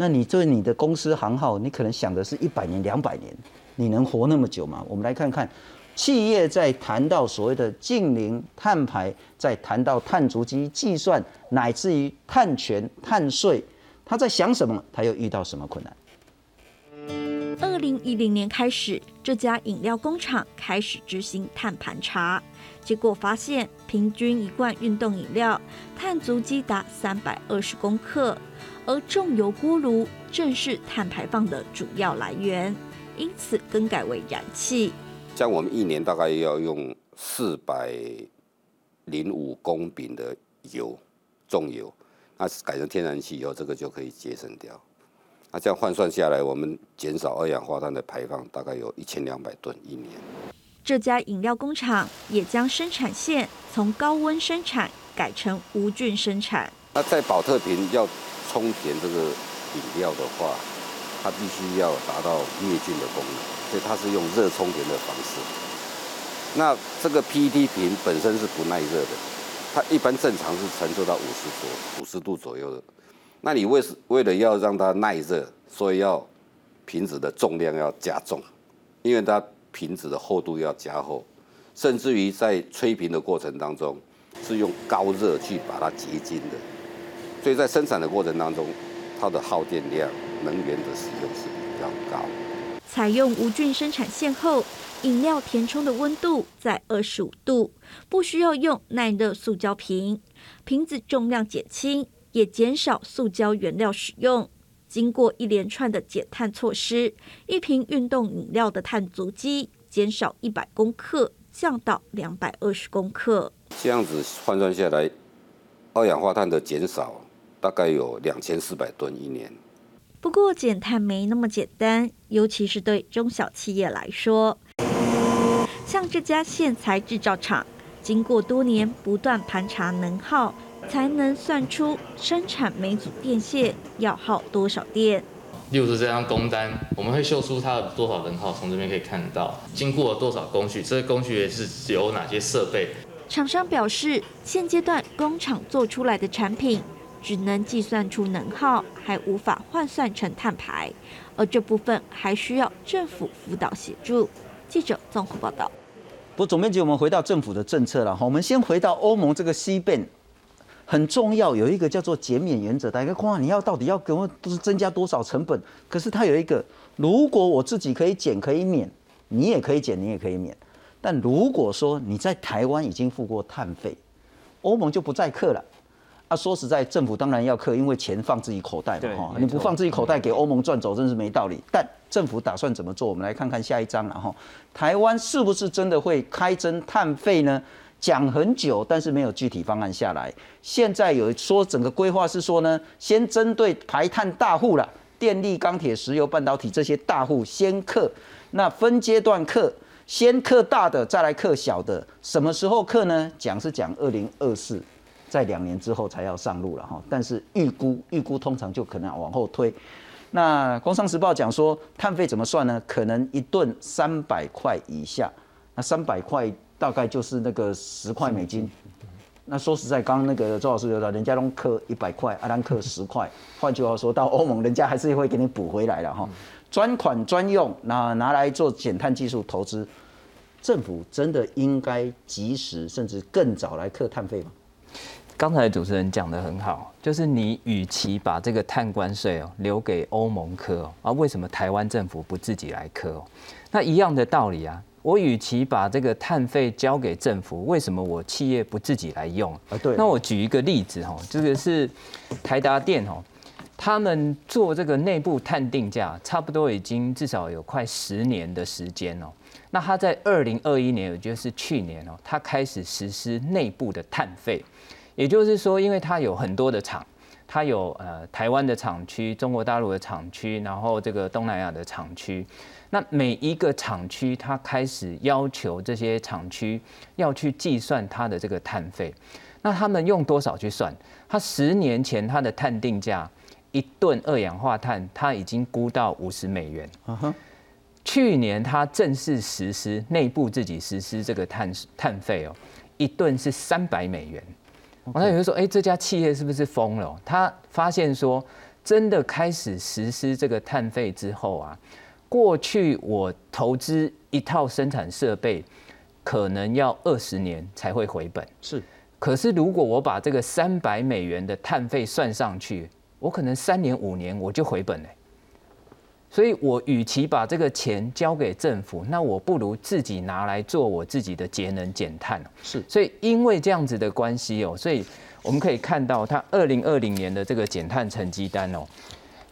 那你对你的公司行号，你可能想的是一百年、两百年，你能活那么久吗？我们来看看，企业在谈到所谓的近零碳排，在谈到碳足迹计算，乃至于碳权、碳税，他在想什么？他又遇到什么困难？二零一零年开始，这家饮料工厂开始执行碳盘查，结果发现，平均一罐运动饮料碳足迹达三百二十公克。而重油锅炉正是碳排放的主要来源，因此更改为燃气。像我们一年大概要用四百零五公丙的油，重油，那改成天然气以后，这个就可以节省掉。那这样换算下来，我们减少二氧化碳的排放大概有一千两百吨一年。这家饮料工厂也将生产线从高温生产改成无菌生产。那在保特瓶要。充填这个饮料的话，它必须要达到灭菌的功能，所以它是用热充填的方式。那这个 PET 瓶本身是不耐热的，它一般正常是承受到五十左五十度左右的。那你为是为了要让它耐热，所以要瓶子的重量要加重，因为它瓶子的厚度要加厚，甚至于在吹瓶的过程当中是用高热去把它结晶的。所以在生产的过程当中，它的耗电量、能源的使用是比较高。采用无菌生产线后，饮料填充的温度在二十五度，不需要用耐热塑胶瓶，瓶子重量减轻，也减少塑胶原料使用。经过一连串的减碳措施，一瓶运动饮料的碳足迹减少一百公克，降到两百二十公克。这样子换算下来，二氧化碳的减少。大概有两千四百吨一年。不过减碳没那么简单，尤其是对中小企业来说。像这家线材制造厂，经过多年不断盘查能耗，才能算出生产每组电线要耗多少电。例如这张工单，我们会秀出它的多少能耗，从这边可以看到经过了多少工序，这些工序也是有哪些设备。厂商表示，现阶段工厂做出来的产品。只能计算出能耗，还无法换算成碳排，而这部分还需要政府辅导协助。记者综合报道。不，总编辑，我们回到政府的政策了哈。我们先回到欧盟这个 C 变很重要，有一个叫做减免原则。大家看，你要到底要给我都是增加多少成本？可是它有一个，如果我自己可以减可以免，你也可以减，你也可以免。但如果说你在台湾已经付过碳费，欧盟就不再克了。啊，说实在，政府当然要克，因为钱放自己口袋嘛，哈，你不放自己口袋给欧盟赚走，真是没道理。但政府打算怎么做？我们来看看下一章了哈。台湾是不是真的会开征碳费呢？讲很久，但是没有具体方案下来。现在有说整个规划是说呢，先针对排碳大户了，电力、钢铁、石油、半导体这些大户先克，那分阶段克，先克大的，再来克小的。什么时候克呢？讲是讲二零二四。在两年之后才要上路了哈，但是预估预估通常就可能往后推。那《工商时报》讲说碳费怎么算呢？可能一顿三百块以下，那三百块大概就是那个十块美金。那说实在，刚刚那个周老师有的，人家都克一百块，阿兰克十块。换句话说，到欧盟人家还是会给你补回来了哈。专款专用，那拿来做减碳技术投资，政府真的应该及时甚至更早来克碳费吗？刚才主持人讲的很好，就是你与其把这个碳关税哦留给欧盟科哦，啊，为什么台湾政府不自己来科哦？那一样的道理啊，我与其把这个碳费交给政府，为什么我企业不自己来用？啊，对。那我举一个例子哈，这个是台达电哦，他们做这个内部碳定价，差不多已经至少有快十年的时间哦。那他在二零二一年，也就是去年哦，他开始实施内部的碳费，也就是说，因为它有很多的厂。它有呃台湾的厂区、中国大陆的厂区，然后这个东南亚的厂区。那每一个厂区，它开始要求这些厂区要去计算它的这个碳费。那他们用多少去算？它十年前它的碳定价一吨二氧化碳，它已经估到五十美元。去年它正式实施内部自己实施这个碳碳费哦，一吨是三百美元。那有人说：“哎，这家企业是不是疯了？”他发现说，真的开始实施这个碳费之后啊，过去我投资一套生产设备，可能要二十年才会回本。是，可是如果我把这个三百美元的碳费算上去，我可能三年五年我就回本了。所以，我与其把这个钱交给政府，那我不如自己拿来做我自己的节能减碳。是，所以因为这样子的关系哦，所以我们可以看到，它二零二零年的这个减碳成绩单哦，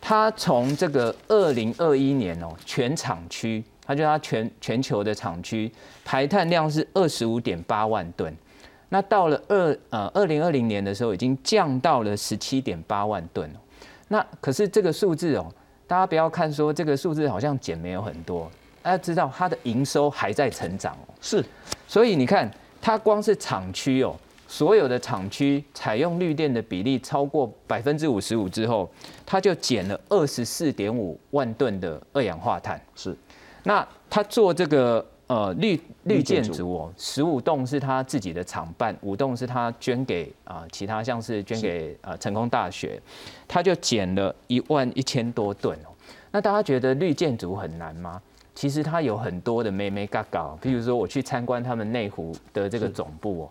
它从这个二零二一年哦，全厂区，它就它全全球的厂区排碳量是二十五点八万吨，那到了二呃二零二零年的时候，已经降到了十七点八万吨那可是这个数字哦。大家不要看说这个数字好像减没有很多，大家知道它的营收还在成长哦。是，所以你看它光是厂区哦，所有的厂区采用绿电的比例超过百分之五十五之后，它就减了二十四点五万吨的二氧化碳。是，那它做这个。呃，绿绿建筑哦，十五栋是他自己的厂办，五栋是他捐给啊，其他像是捐给呃成功大学，他就减了一万一千多吨哦。那大家觉得绿建筑很难吗？其实它有很多的妹妹嘎嘎，比如说我去参观他们内湖的这个总部哦，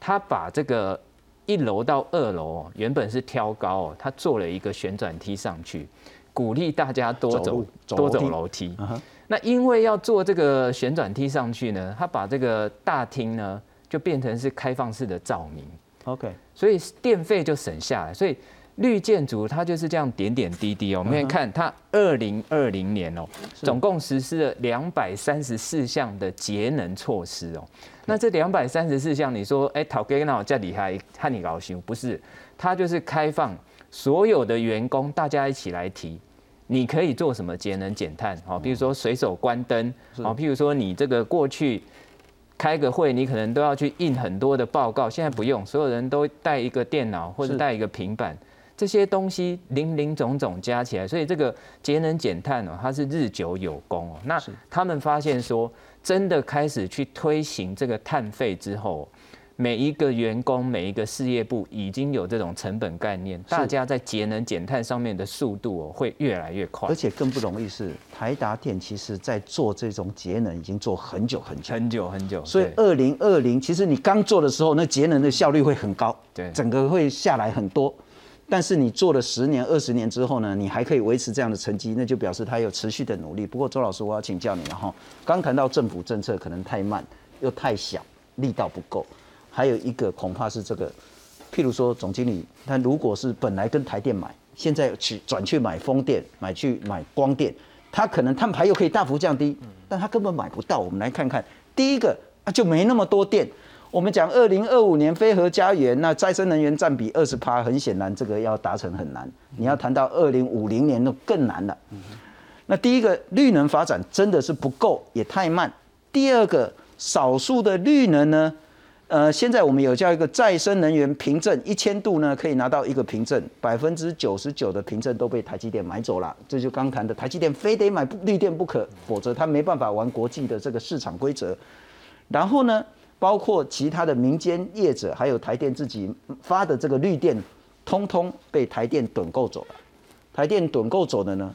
他把这个一楼到二楼原本是挑高哦，他做了一个旋转梯上去，鼓励大家多走多走楼梯。那因为要做这个旋转梯上去呢，他把这个大厅呢就变成是开放式的照明，OK，所以电费就省下来。所以绿建筑它就是这样点点滴滴哦。我们可以看它二零二零年哦，总共实施了两百三十四项的节能措施哦。那这两百三十四项，你说哎，陶哥那我再厉害，看你高兴不是？它就是开放所有的员工大家一起来提。你可以做什么节能减碳？好，比如说随手关灯，好，譬如说你这个过去开个会，你可能都要去印很多的报告，现在不用，所有人都带一个电脑或者带一个平板，这些东西零零总总加起来，所以这个节能减碳哦，它是日久有功哦。那他们发现说，真的开始去推行这个碳费之后。每一个员工、每一个事业部已经有这种成本概念，大家在节能减碳上面的速度哦会越来越快。而且更不容易是台达电，其实在做这种节能已经做很久很久很久很久。所以二零二零，其实你刚做的时候，那节能的效率会很高，对，整个会下来很多。但是你做了十年、二十年之后呢，你还可以维持这样的成绩，那就表示它有持续的努力。不过周老师，我要请教你了哈，刚谈到政府政策可能太慢又太小，力道不够。还有一个恐怕是这个，譬如说总经理，他如果是本来跟台电买，现在去转去买风电，买去买光电，他可能碳排又可以大幅降低，但他根本买不到。我们来看看，第一个啊就没那么多电。我们讲二零二五年飞核家园，那再生能源占比二十趴，很显然这个要达成很难。你要谈到二零五零年，那更难了。那第一个绿能发展真的是不够，也太慢。第二个，少数的绿能呢？呃，现在我们有叫一个再生能源凭证，一千度呢可以拿到一个凭证，百分之九十九的凭证都被台积电买走了。这就刚谈的，台积电非得买绿电不可，否则它没办法玩国际的这个市场规则。然后呢，包括其他的民间业者，还有台电自己发的这个绿电，通通被台电趸购走了。台电趸购走的呢，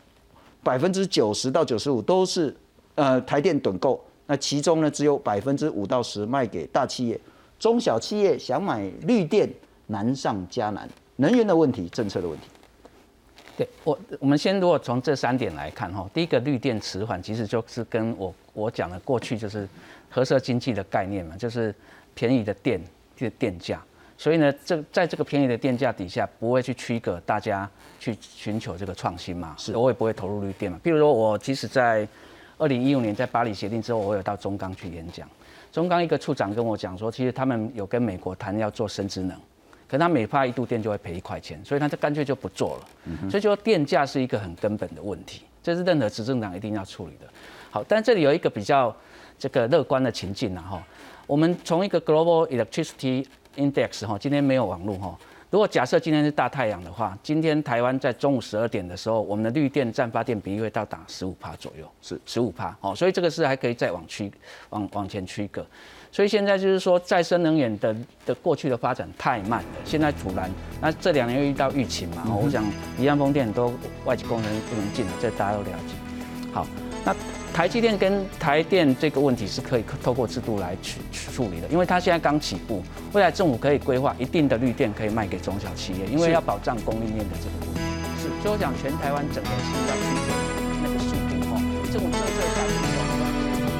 百分之九十到九十五都是呃台电趸购，那其中呢只有百分之五到十卖给大企业。中小企业想买绿电难上加难，能源的问题，政策的问题。对我，我们先如果从这三点来看哈，第一个绿电迟缓，其实就是跟我我讲的过去就是合色经济的概念嘛，就是便宜的电的电价，所以呢，这在这个便宜的电价底下，不会去驱隔大家去寻求这个创新嘛，是，我也不会投入绿电嘛。比如说我即使在二零一五年在巴黎协定之后，我有到中钢去演讲，中钢一个处长跟我讲说，其实他们有跟美国谈要做生殖能。可他每发一度电就会赔一块钱，所以他就干脆就不做了。所以就说电价是一个很根本的问题，这是任何执政党一定要处理的。好，但这里有一个比较这个乐观的情境啊哈，我们从一个 Global Electricity Index 哈，今天没有网络哈。如果假设今天是大太阳的话，今天台湾在中午十二点的时候，我们的绿电占发电比例会到达十五帕左右，是十五帕哦，所以这个是还可以再往区往往前区隔。所以现在就是说，再生能源的的过去的发展太慢了，现在突然，那这两年又遇到疫情嘛，我想离岸风电很多外籍工人不能进了，这大家都了解。好，那台积电跟台电这个问题是可以透过制度来去处理的，因为它现在刚起步，未来政府可以规划一定的绿电可以卖给中小企业，因为要保障供应链的这个问题。是，所以我讲全台湾整个是要去那个速度哈，这种政策下去。